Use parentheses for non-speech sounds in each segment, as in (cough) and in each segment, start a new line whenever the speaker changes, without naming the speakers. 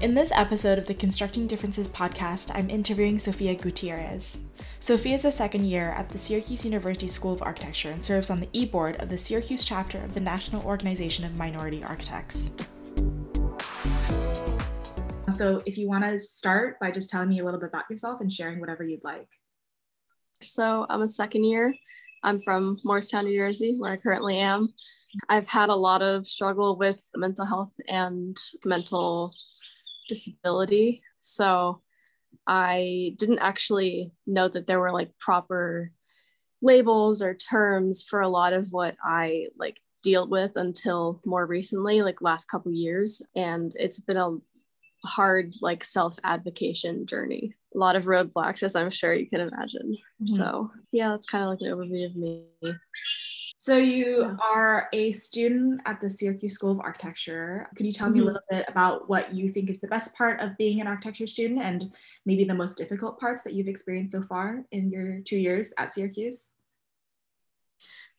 In this episode of the Constructing Differences podcast, I'm interviewing Sofia Gutierrez. Sofia is a second year at the Syracuse University School of Architecture and serves on the e board of the Syracuse chapter of the National Organization of Minority Architects. So, if you want to start by just telling me a little bit about yourself and sharing whatever you'd like.
So, I'm a second year. I'm from Morristown, New Jersey, where I currently am. I've had a lot of struggle with mental health and mental disability. So I didn't actually know that there were like proper labels or terms for a lot of what I like deal with until more recently, like last couple years. And it's been a hard like self-advocation journey. A lot of roadblocks, as I'm sure you can imagine. Mm-hmm. So yeah, that's kind of like an overview of me.
So you are a student at the Syracuse School of Architecture. Could you tell me a mm-hmm. little bit about what you think is the best part of being an architecture student and maybe the most difficult parts that you've experienced so far in your two years at Syracuse?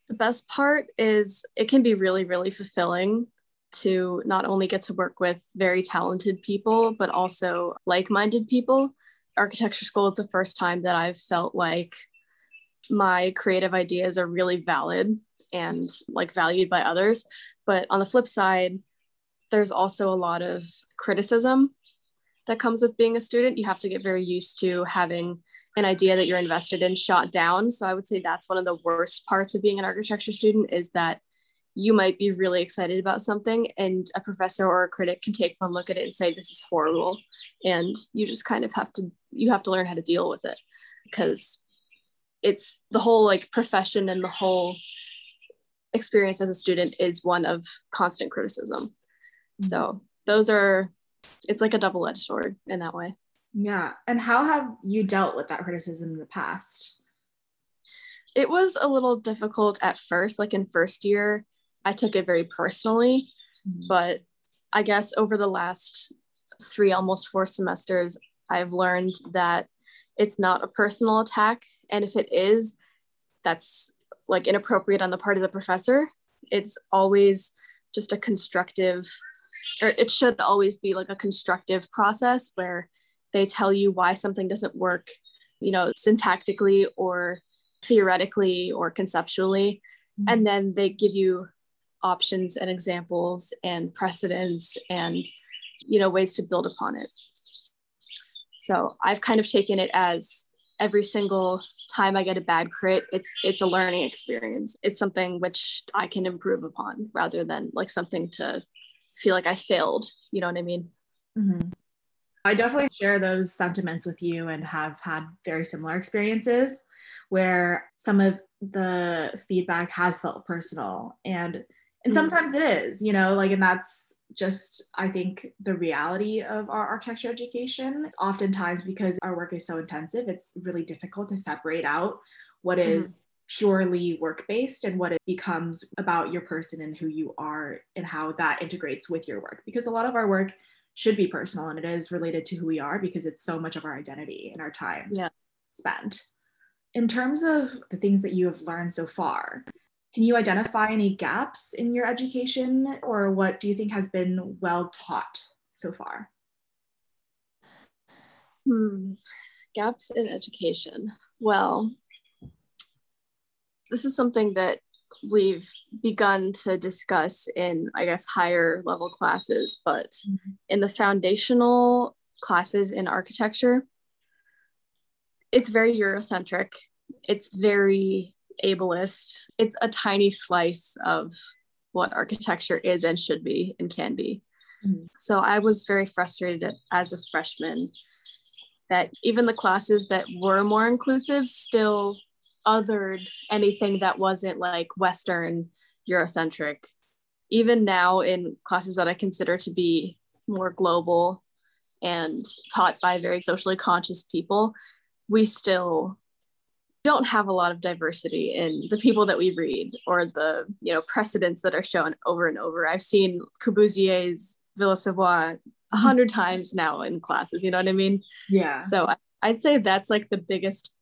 The best part is it can be really, really fulfilling to not only get to work with very talented people, but also like minded people. Architecture school is the first time that I've felt like my creative ideas are really valid and like valued by others. But on the flip side, there's also a lot of criticism that comes with being a student. You have to get very used to having an idea that you're invested in shot down. So I would say that's one of the worst parts of being an architecture student is that you might be really excited about something and a professor or a critic can take one look at it and say this is horrible and you just kind of have to you have to learn how to deal with it because it's the whole like profession and the whole experience as a student is one of constant criticism. Mm-hmm. So those are, it's like a double edged sword in that way.
Yeah. And how have you dealt with that criticism in the past?
It was a little difficult at first. Like in first year, I took it very personally. Mm-hmm. But I guess over the last three, almost four semesters, I've learned that it's not a personal attack. And if it is, that's like inappropriate on the part of the professor. It's always just a constructive, or it should always be like a constructive process where they tell you why something doesn't work, you know, syntactically or theoretically or conceptually. Mm-hmm. And then they give you options and examples and precedents and, you know, ways to build upon it. So I've kind of taken it as every single time I get a bad crit, it's it's a learning experience. It's something which I can improve upon rather than like something to feel like I failed. You know what I mean?
Mm-hmm. I definitely share those sentiments with you and have had very similar experiences where some of the feedback has felt personal and and mm-hmm. sometimes it is, you know, like and that's just i think the reality of our architecture education It's oftentimes because our work is so intensive it's really difficult to separate out what is mm-hmm. purely work based and what it becomes about your person and who you are and how that integrates with your work because a lot of our work should be personal and it is related to who we are because it's so much of our identity and our time
yeah.
spent in terms of the things that you have learned so far can you identify any gaps in your education or what do you think has been well taught so far?
Hmm. Gaps in education. Well, this is something that we've begun to discuss in, I guess, higher level classes, but mm-hmm. in the foundational classes in architecture, it's very Eurocentric. It's very ableist. It's a tiny slice of what architecture is and should be and can be. Mm-hmm. So I was very frustrated as a freshman that even the classes that were more inclusive still othered anything that wasn't like Western Eurocentric. Even now, in classes that I consider to be more global and taught by very socially conscious people, we still don't have a lot of diversity in the people that we read or the you know precedents that are shown over and over. I've seen Corbusier's Villa Savoye a (laughs) hundred times now in classes. You know what I mean?
Yeah.
So I'd say that's like the biggest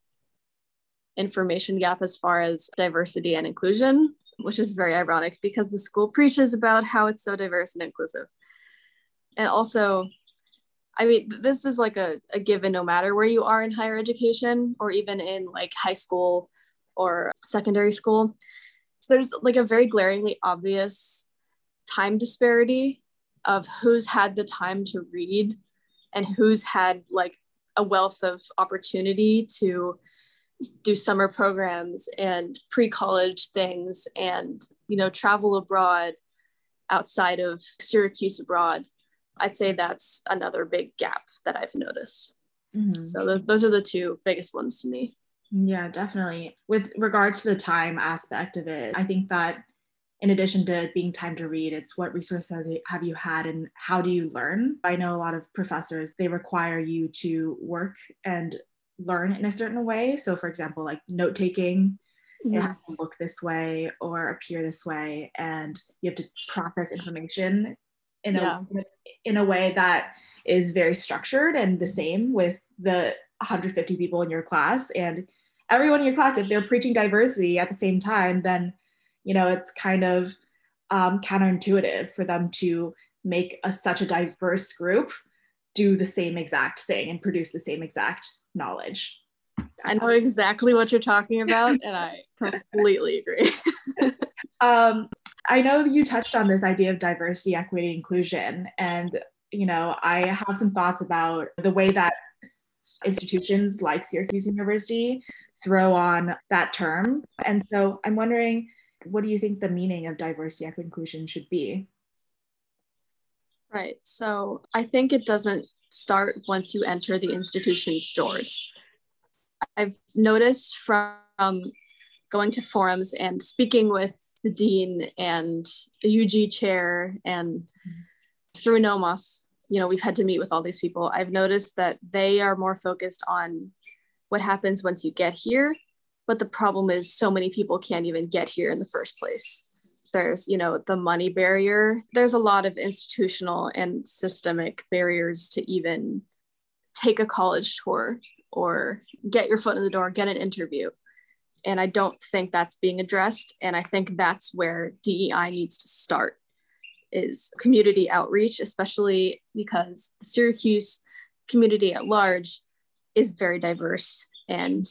information gap as far as diversity and inclusion, which is very ironic because the school preaches about how it's so diverse and inclusive. And also, I mean, this is like a, a given no matter where you are in higher education or even in like high school or secondary school. So there's like a very glaringly obvious time disparity of who's had the time to read and who's had like a wealth of opportunity to do summer programs and pre-college things and you know travel abroad outside of Syracuse abroad I'd say that's another big gap that I've noticed. Mm-hmm. So those, those are the two biggest ones to me.
Yeah, definitely. With regards to the time aspect of it, I think that in addition to being time to read, it's what resources have you had and how do you learn? I know a lot of professors, they require you to work and learn in a certain way. So, for example, like note taking, mm-hmm. it has to look this way or appear this way, and you have to process information in yeah. a in a way that is very structured and the same with the 150 people in your class and everyone in your class. If they're preaching diversity at the same time then you know it's kind of um, counterintuitive for them to make a, such a diverse group do the same exact thing and produce the same exact knowledge.
I know exactly what you're talking about and i completely agree. (laughs)
Um, I know you touched on this idea of diversity, equity, inclusion, and you know, I have some thoughts about the way that institutions like Syracuse University throw on that term. And so I'm wondering, what do you think the meaning of diversity, equity, inclusion should be?
Right. So I think it doesn't start once you enter the institution's doors. I've noticed from going to forums and speaking with the dean and the UG chair and through NOMAS, you know, we've had to meet with all these people. I've noticed that they are more focused on what happens once you get here. But the problem is so many people can't even get here in the first place. There's, you know, the money barrier. There's a lot of institutional and systemic barriers to even take a college tour or get your foot in the door, get an interview and I don't think that's being addressed. And I think that's where DEI needs to start is community outreach, especially because the Syracuse community at large is very diverse. And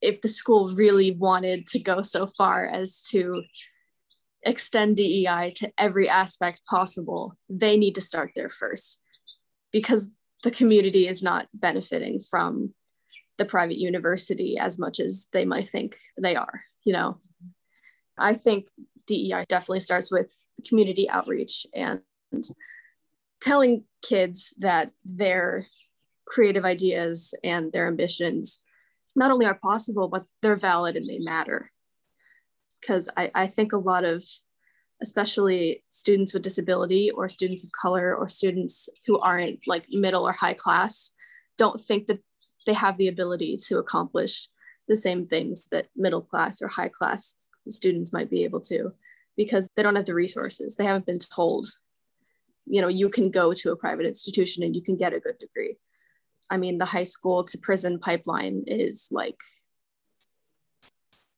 if the school really wanted to go so far as to extend DEI to every aspect possible, they need to start there first because the community is not benefiting from the private university as much as they might think they are you know? I think dei definitely starts with community outreach and telling kids that their creative ideas and their ambitions not only are possible but they're valid and they matter. Because I, I think a lot of especially students with disability or students of color or students who aren't like middle or high class don't think that they have the ability to accomplish the same things that middle class or high class students might be able to because they don't have the resources. They haven't been told, you know, you can go to a private institution and you can get a good degree. I mean, the high school to prison pipeline is like,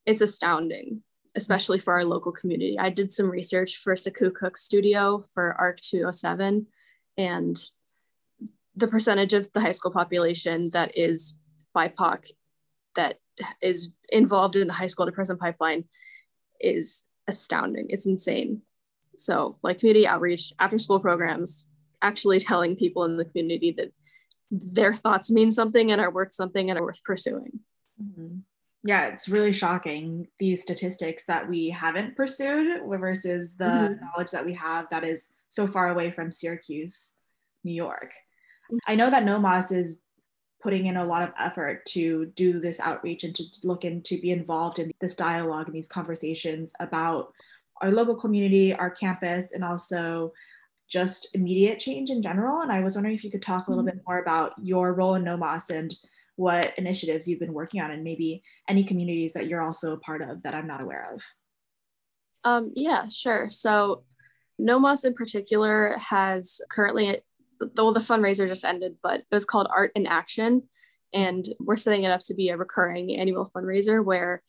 it's astounding, especially for our local community. I did some research for Sekou Cooke Studio for ARC 207, and the percentage of the high school population that is BIPOC that is involved in the high school to prison pipeline is astounding. It's insane. So, like community outreach, after school programs, actually telling people in the community that their thoughts mean something and are worth something and are worth pursuing.
Mm-hmm. Yeah, it's really shocking these statistics that we haven't pursued versus the mm-hmm. knowledge that we have that is so far away from Syracuse, New York. I know that NOMAS is putting in a lot of effort to do this outreach and to look and to be involved in this dialogue and these conversations about our local community, our campus, and also just immediate change in general. And I was wondering if you could talk a little mm-hmm. bit more about your role in NOMAS and what initiatives you've been working on and maybe any communities that you're also a part of that I'm not aware of.
Um, yeah, sure. So NOMAS in particular has currently though the fundraiser just ended, but it was called Art in Action. And we're setting it up to be a recurring annual fundraiser where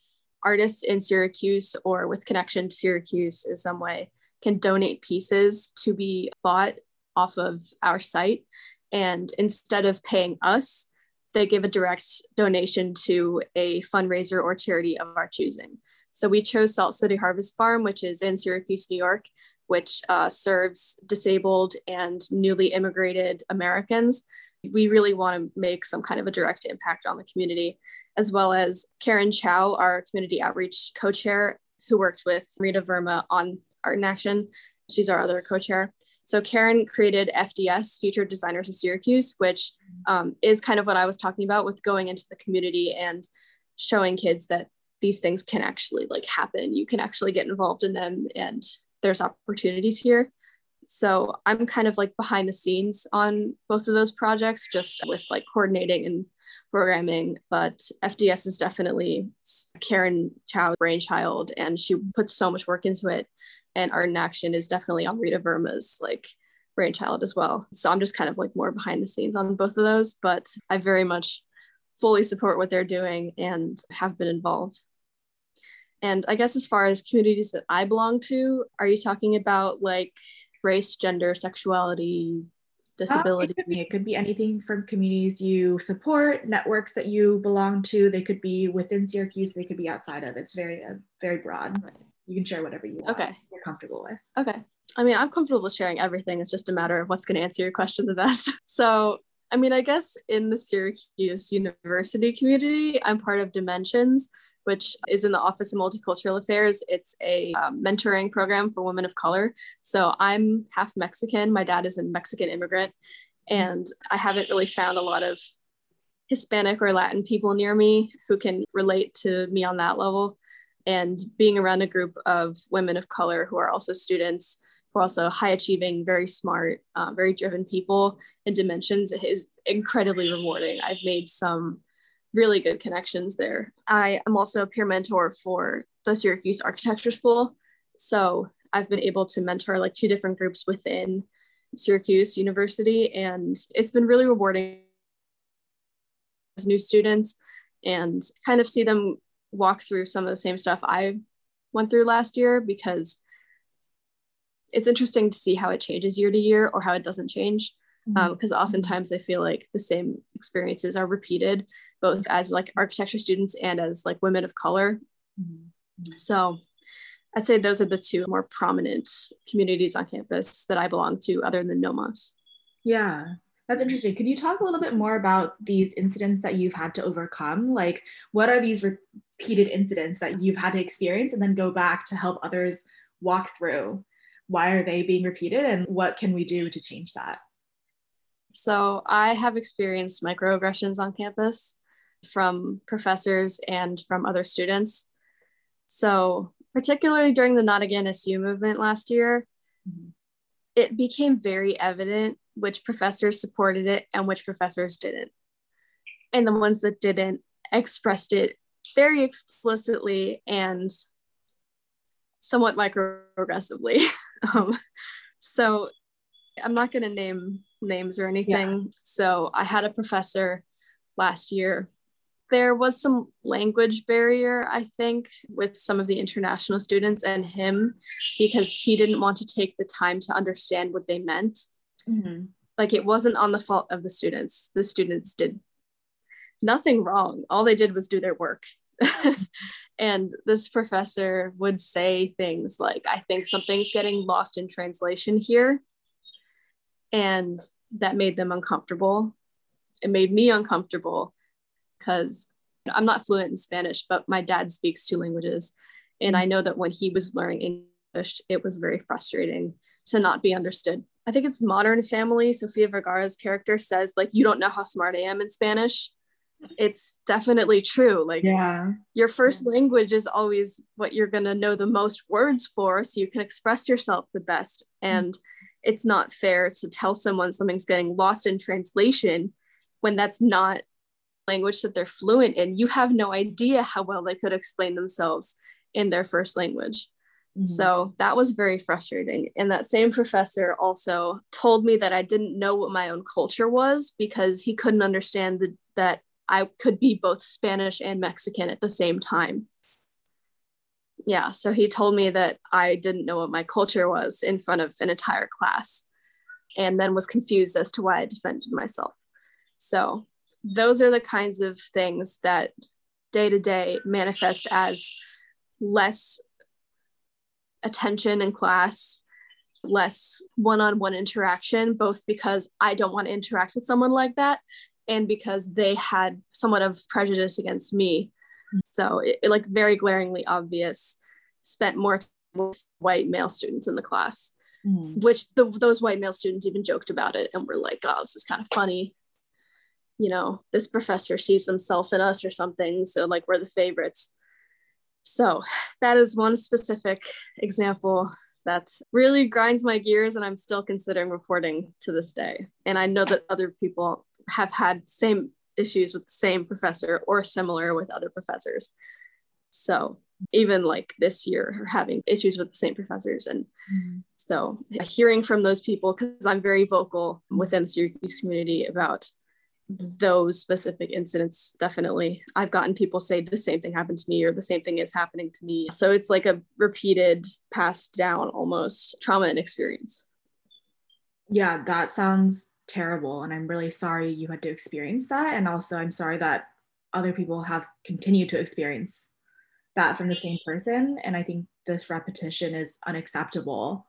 artists in Syracuse or with connection to Syracuse in some way can donate pieces to be bought off of our site And instead of paying us, they give a direct donation to a fundraiser or charity of our choosing. So we chose Salt City Harvest Farm, which is in Syracuse, New York, which uh, serves disabled and newly immigrated Americans. We really want to make some kind of a direct impact on the community, as well as Karen Chow, our community outreach co chair, who worked with Rita Verma on Art in Action. She's our other co chair. So Karen created FDS, Future Designers of Syracuse, which um, is kind of what I was talking about with going into the community and showing kids that these things can actually like happen. You can actually get involved in them and there's opportunities here. So I'm kind of like behind the scenes on both of those projects, just with like coordinating and programming. But FDS is definitely Karen Chow's brainchild, and she puts so much work into it. And Art in Action is definitely on Rita Verma's like brainchild as well. So I'm just kind of like more behind the scenes on both of those, but I very much fully support what they're doing and have been involved. And I guess as far as communities that I belong to, are you talking about like race, gender, sexuality, disability?
Uh, it, could be, it could be anything from communities you support, networks that you belong to. They could be within Syracuse, they could be outside of. It's very, uh, very broad. You can share whatever you want.
Okay.
You're comfortable with.
Okay. I mean, I'm comfortable sharing everything. It's just a matter of what's going to answer your question the best. (laughs) So, I mean, I guess in the Syracuse University community, I'm part of Dimensions, which is in the Office of Multicultural Affairs. It's a um, mentoring program for women of color. So I'm half Mexican. My dad is a Mexican immigrant, and I haven't really found a lot of Hispanic or Latin people near me who can relate to me on that level. And being around a group of women of color who are also students, who are also high achieving, very smart, uh, very driven people in dimensions is incredibly rewarding. I've made some really good connections there. I am also a peer mentor for the Syracuse Architecture School. So I've been able to mentor like two different groups within Syracuse University, and it's been really rewarding as new students and kind of see them walk through some of the same stuff I went through last year because it's interesting to see how it changes year to year or how it doesn't change because mm-hmm. um, oftentimes I feel like the same experiences are repeated both as like architecture students and as like women of color. Mm-hmm. So I'd say those are the two more prominent communities on campus that I belong to, other than NOMAS.
Yeah, that's interesting. Could you talk a little bit more about these incidents that you've had to overcome? Like, what are these repeated incidents that you've had to experience and then go back to help others walk through? Why are they being repeated and what can we do to change that?
So, I have experienced microaggressions on campus from professors and from other students. So, particularly during the Not Again SU movement last year, mm-hmm. it became very evident which professors supported it and which professors didn't. And the ones that didn't expressed it very explicitly and somewhat microaggressively. (laughs) um, so, I'm not going to name names or anything. Yeah. So, I had a professor last year there was some language barrier, I think, with some of the international students and him because he didn't want to take the time to understand what they meant. Mm-hmm. Like it wasn't on the fault of the students. The students did nothing wrong. All they did was do their work. (laughs) and this professor would say things like, I think something's getting lost in translation here. And that made them uncomfortable. It made me uncomfortable because I'm not fluent in Spanish, but my dad speaks two languages. And I know that when he was learning English, it was very frustrating to not be understood. I think it's Modern Family. Sofia Vergara's character says, like, you don't know how smart I am in Spanish. It's definitely true. Like,
yeah,
your first language is always what you're going to know the most words for, so you can express yourself the best. Mm-hmm. And it's not fair to tell someone something's getting lost in translation when that's not language that they're fluent in, you have no idea how well they could explain themselves in their first language. Mm-hmm. So that was very frustrating. And that same professor also told me that I didn't know what my own culture was because he couldn't understand the, that I could be both Spanish and Mexican at the same time. Yeah, so he told me that I didn't know what my culture was in front of an entire class. and then was confused as to why I defended myself. So, those are the kinds of things that day to day manifest as less attention in class, less one on one interaction, both because I don't want to interact with someone like that and because they had somewhat of prejudice against me. So, it, it like very glaringly obvious, spent more with white male students in the class, mm. which the, those white male students even joked about it and were like, oh, this is kind of funny. You know, this professor sees himself in us or something. So, like, we're the favorites. So, that is one specific example that really grinds my gears, and I'm still considering reporting to this day. And I know that other people have had same issues with the same professor or similar with other professors. So even like this year having issues with the same professors and mm-hmm. so hearing from those people because i'm very vocal within the syracuse community about those specific incidents definitely i've gotten people say the same thing happened to me or the same thing is happening to me so it's like a repeated passed down almost trauma and experience
yeah that sounds terrible and i'm really sorry you had to experience that and also i'm sorry that other people have continued to experience that from the same person. And I think this repetition is unacceptable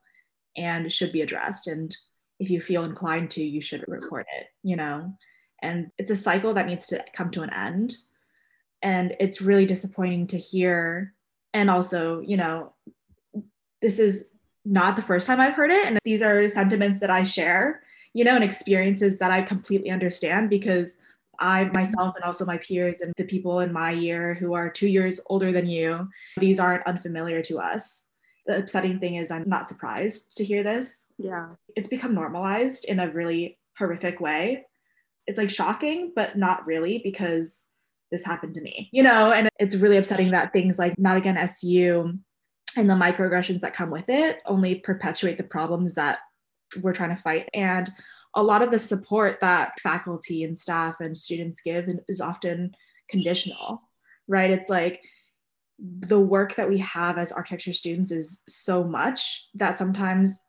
and should be addressed. And if you feel inclined to, you should report it, you know? And it's a cycle that needs to come to an end. And it's really disappointing to hear. And also, you know, this is not the first time I've heard it. And these are sentiments that I share, you know, and experiences that I completely understand because I myself and also my peers and the people in my year who are two years older than you, these aren't unfamiliar to us. The upsetting thing is, I'm not surprised to hear this.
Yeah.
It's become normalized in a really horrific way. It's like shocking, but not really because this happened to me, you know? And it's really upsetting that things like Not Again SU and the microaggressions that come with it only perpetuate the problems that we're trying to fight. And a lot of the support that faculty and staff and students give is often conditional, right? It's like the work that we have as architecture students is so much that sometimes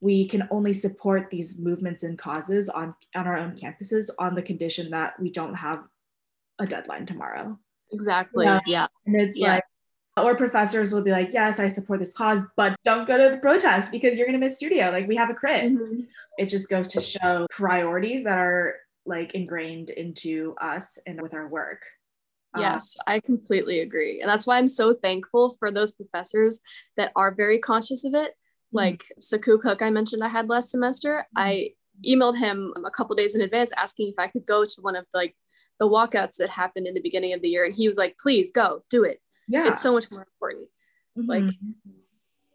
we can only support these movements and causes on, on our own campuses on the condition that we don't have a deadline tomorrow.
Exactly. Yeah. yeah.
And it's yeah. like, or professors will be like, yes, I support this cause, but don't go to the protest because you're going to miss studio. Like we have a crit. Mm-hmm. It just goes to show priorities that are like ingrained into us and with our work.
Um, yes, um, I completely agree. And that's why I'm so thankful for those professors that are very conscious of it. Mm-hmm. Like Sekou Cooke, I mentioned I had last semester. Mm-hmm. I emailed him a couple days in advance asking if I could go to one of like the walkouts that happened in the beginning of the year. And he was like, please go, do it yeah it's so much more important mm-hmm. like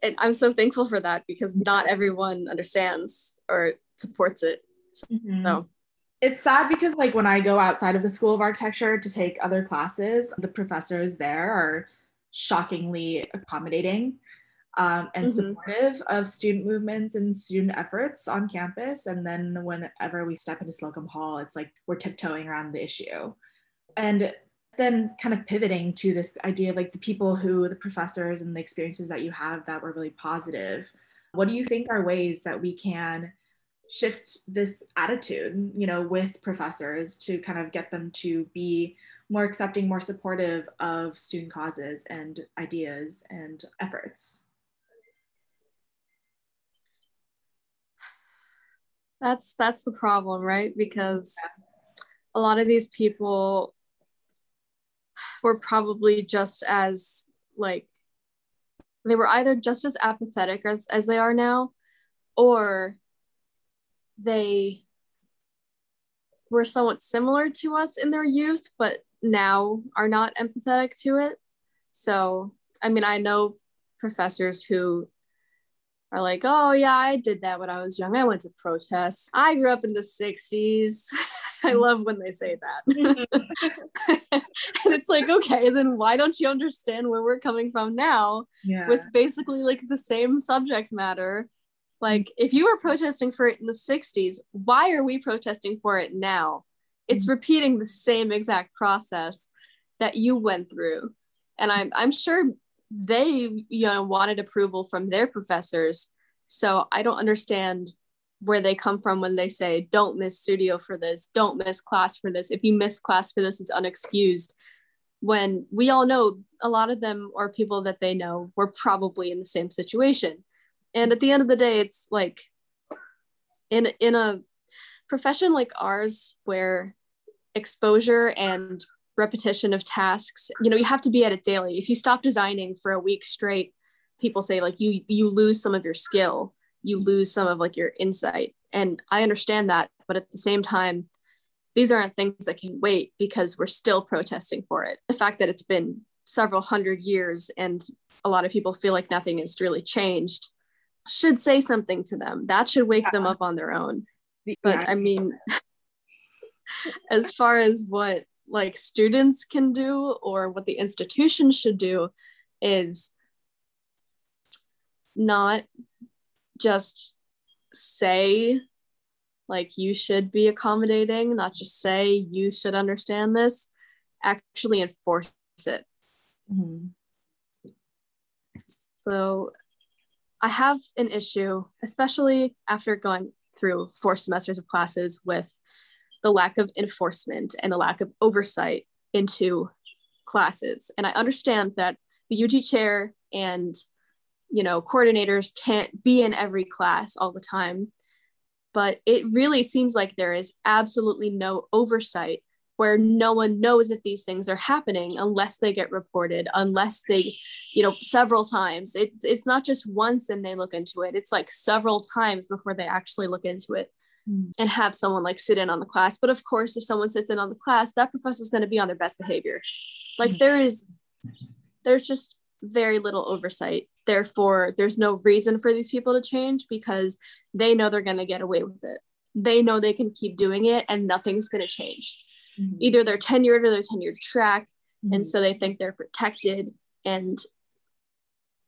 and i'm so thankful for that because not everyone understands or supports it so, mm-hmm. so
it's sad because like when i go outside of the school of architecture to take other classes the professors there are shockingly accommodating um, and mm-hmm. supportive of student movements and student efforts on campus. And then whenever we step into Slocum Hall, it's like we're tiptoeing around the issue. And then kind of pivoting to this idea of like the people who the professors and the experiences that you have that were really positive what do you think are ways that we can shift this attitude you know with professors to kind of get them to be more accepting more supportive of student causes and ideas and efforts
that's that's the problem right? Because a lot of these people were probably just as like they were either just as apathetic as, as they are now or they were somewhat similar to us in their youth but now are not empathetic to it. So i mean i know professors who are like, oh, yeah, I did that when I was young. I went to protests. I grew up in the 60s. (laughs) I love when they say that. (laughs) and it's like, okay, then why don't you understand where we're coming from now yeah. with basically like the same subject matter? Like, if you were protesting for it in the 60s, why are we protesting for it now? It's mm-hmm. repeating the same exact process that you went through. And I'm, I'm sure they you know wanted approval from their professors. So i don't understand where they come from when they say don't miss studio for this. Don't miss class for this. If you miss class for this it's unexcused. When we all know a lot of them are people that they know were probably in the same situation. And at the end of the day it's like in in a profession like ours where exposure and repetition of tasks. You know you have to be at it daily. If you stop designing for a week straight people say like you you lose some of your skill. You lose some of like your insight. And i understand that but at the same time these aren't things that can wait because we're still protesting for it. The fact that it's been several hundred years and a lot of people feel like nothing has really changed should say something to them. That should wake yeah. them up on their own. But i mean (laughs) as far as what like students can do or what the institution should do is not just say like you should be accommodating, not just say you should understand this, actually enforce it. Mm-hmm. So I have an issue, especially after going through four semesters of classes with the lack of enforcement and the lack of oversight into classes. And I understand that the UG chair and you know coordinators can't be in every class all the time but it really seems like there is absolutely no oversight where no one knows if these things are happening unless they get reported unless they you know several times. It, it's not just once and they look into it. It's like several times before they actually look into it mm. and have someone like sit in on the class but of course if someone sits in on the class that professor is going to be on their best behavior like mm. there is there's just very little oversight Therefore, there's no reason for these people to change because they know they're going to get away with it. They know they can keep doing it and nothing's going to change. Mm-hmm. Either they're tenured or they're tenured track. Mm-hmm. And so they think they're protected. And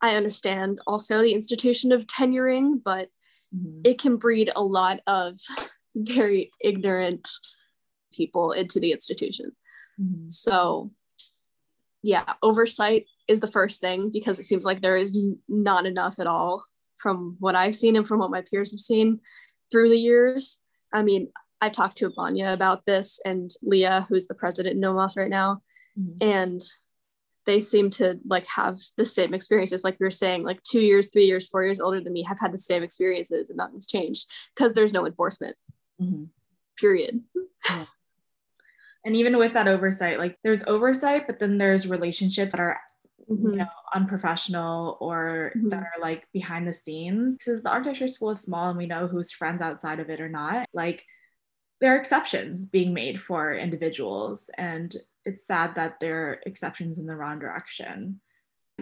I understand also the institution of tenuring, but mm-hmm. it can breed a lot of (laughs) very ignorant people into the institution. Mm-hmm. So, yeah, oversight is the first thing because it seems like there is not enough at all from what I've seen and from what my peers have seen through the years. I mean, I talked to Abanya about this and Leah, who's the president in NOMAS right now, mm-hmm. and they seem to like have the same experiences. Like we're saying, like two years, three years, four years older than me have had the same experiences and nothing's changed because there's no enforcement. Mm-hmm. Period.
Yeah. And even with that oversight, like there's oversight, but then there's relationships that are mm-hmm. you know unprofessional or mm-hmm. that are like behind the scenes because the architecture school is small and we know who's friends outside of it or not like there are exceptions being made for individuals and it's sad that there are exceptions in the wrong direction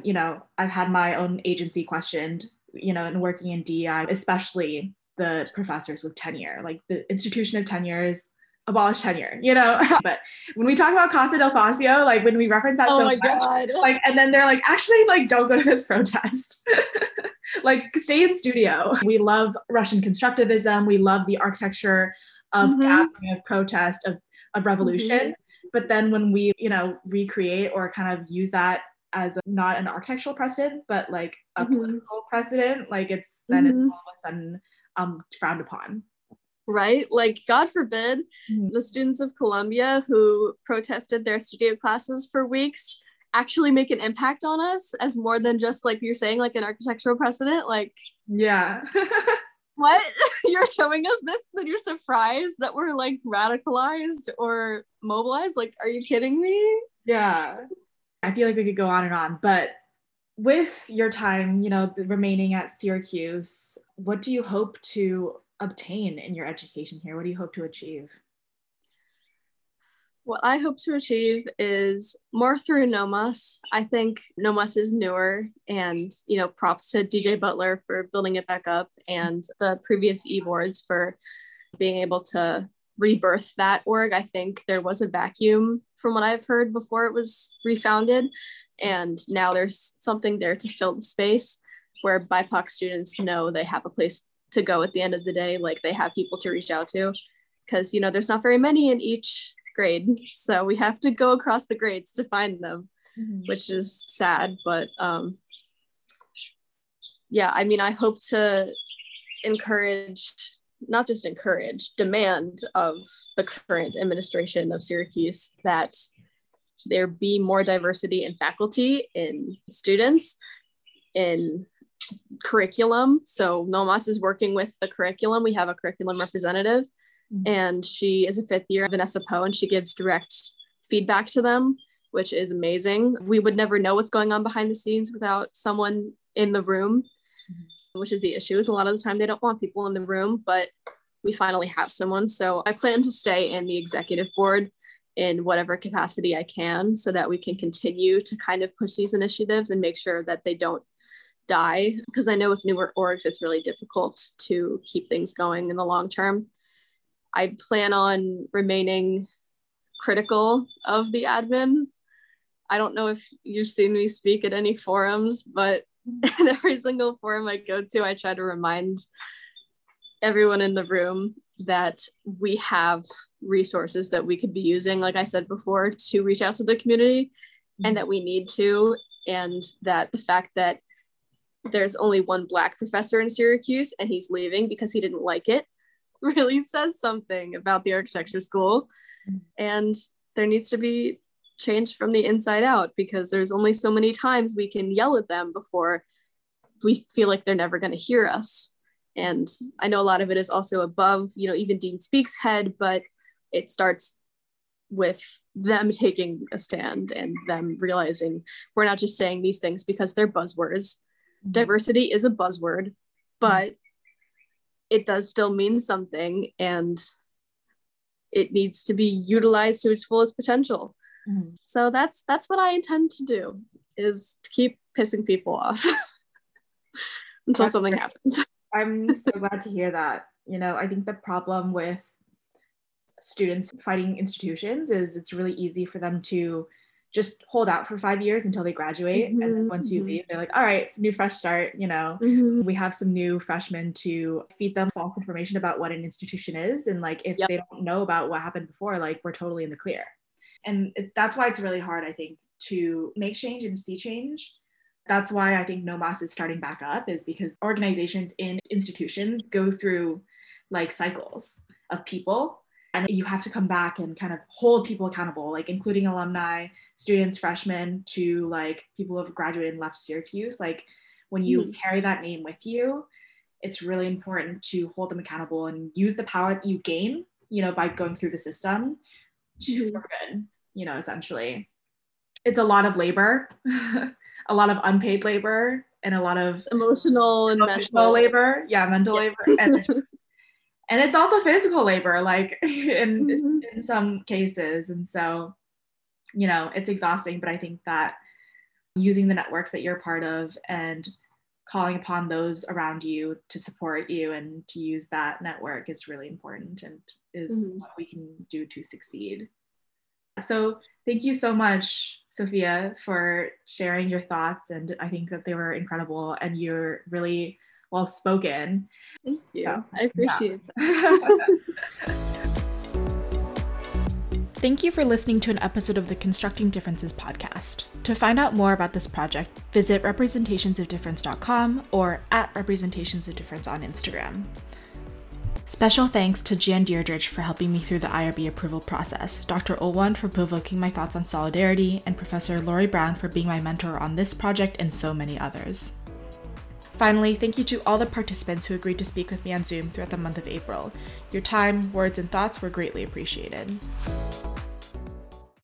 you know i've had my own agency questioned you know and working in dei especially the professors with tenure like the institution of tenure is abolish tenure, you know. (laughs) but when we talk about Casa del Fascio, like when we reference that oh so my much, God. (laughs) like, and then they're like, actually, like, don't go to this (laughs) protest. like, stay in studio. We love Russian constructivism. We love the architecture of mm-hmm. of protest of of revolution. Mm-hmm. But then when we, you know, recreate or kind of use that as a, not an architectural precedent, but like a mm-hmm. political precedent, like it's then it's mm-hmm. all of a sudden um, frowned upon
right? Like, God forbid mm-hmm. the students of Columbia who protested their studio classes for weeks actually make an impact on us as more than just like you're saying, like an architectural precedent. Like,
yeah. (laughs)
what? (laughs) You're showing us this, that you're surprised that we're like radicalized or mobilized? Like, are you kidding me?
Yeah. I feel like we could go on and on, but with your time, you know, remaining at Syracuse, what do you hope to obtain in your education here? What do you hope to achieve?
What I hope to achieve is more through NOMAS. I think NOMAS is newer, and you know, props to DJ Butler for building it back up, and the previous e boards for being able to rebirth that org. I think there was a vacuum from what I've heard before it was refounded, and now there's something there to fill the space where BIPOC students know they have a place to go at the end of the day like they have people to reach out to because you know there's not very many in each grade so we have to go across the grades to find them mm-hmm. which is sad but um yeah i mean i hope to encourage not just encourage, demand of the current administration of Syracuse that there be more diversity in faculty, in students, in curriculum. So NOMAS is working with the curriculum. We have a curriculum representative, mm-hmm. and she is a fifth year, Vanessa Poe, and she gives direct feedback to them, which is amazing. We would never know what's going on behind the scenes without someone in the room, mm-hmm. which is the issue. Is a lot of the time they don't want people in the room, but we finally have someone. So I plan to stay in the executive board in whatever capacity I can so that we can continue to kind of push these initiatives and make sure that they don't die. Because I know with newer orgs, it's really difficult to keep things going in the long term. I plan on remaining critical of the admin. I don't know if you've seen me speak at any forums, but (laughs) in every single forum I go to, I try to remind everyone in the room that we have resources that we could be using, like I said before, to reach out to the community and that we need to. And that the fact that there's only one Black professor in Syracuse and he's leaving because he didn't like it (laughs) really says something about the architecture school. And there needs to be change from the inside out because there's only so many times we can yell at them before we feel like they're never going to hear us and i know a lot of it is also above you know even dean Speaks head but it starts with them (laughs) taking a stand and them realizing we're not just saying these things because they're buzzwords mm-hmm. diversity is a buzzword but it does still mean something and it needs to be utilized to its fullest potential mm-hmm. so that's that's what i intend to do is to keep pissing people off (laughs) until that's something great. happens (laughs)
I'm so glad to hear that. You know, I think the problem with students fighting institutions is it's really easy for them to just hold out for five years until they graduate. Mm-hmm, and then once you mm-hmm. leave, they're like, all right, new fresh start. You know, mm-hmm. we have some new freshmen to feed them false information about what an institution is. And like, if yep. they don't know about what happened before, like, we're totally in the clear. And it's that's why it's really hard, I think, to make change and see change that's why I think NOMAS is starting back up, is because organizations in institutions go through like cycles of people. And you have to come back and kind of hold people accountable, like including alumni, students, freshmen, to like people who have graduated and left Syracuse. Like when you mm-hmm. carry that name with you, it's really important to hold them accountable and use the power that you gain, you know, by going through the system to mm-hmm. for good, you know, essentially. It's a lot of labor. (laughs) a lot of unpaid labor and a lot of
emotional and
mental labor. Yeah, mental yeah. labor. And, (laughs) and it's also physical labor, like (laughs) in, mm-hmm. in some cases. And so, you know, it's exhausting, but I think that using the networks that you're part of and calling upon those around you to support you and to use that network is really important and is mm-hmm. what we can do to succeed. So thank you so much, Sofia, for sharing your thoughts. And I think that they were incredible and you're really well spoken.
Thank you. So, I appreciate yeah. that. (laughs)
Thank you for listening to an episode of the Constructing Differences podcast. To find out more about this project, visit representationsofdifference.com or at representationsofdifference on Instagram. Special thanks to Jan Deirdrich for helping me through the IRB approval process, Dr. Olwan for provoking my thoughts on solidarity, and Professor Lori Brown for being my mentor on this project and so many others. Finally, thank you to all the participants who agreed to speak with me on Zoom throughout the month of April. Your time, words, and thoughts were greatly appreciated.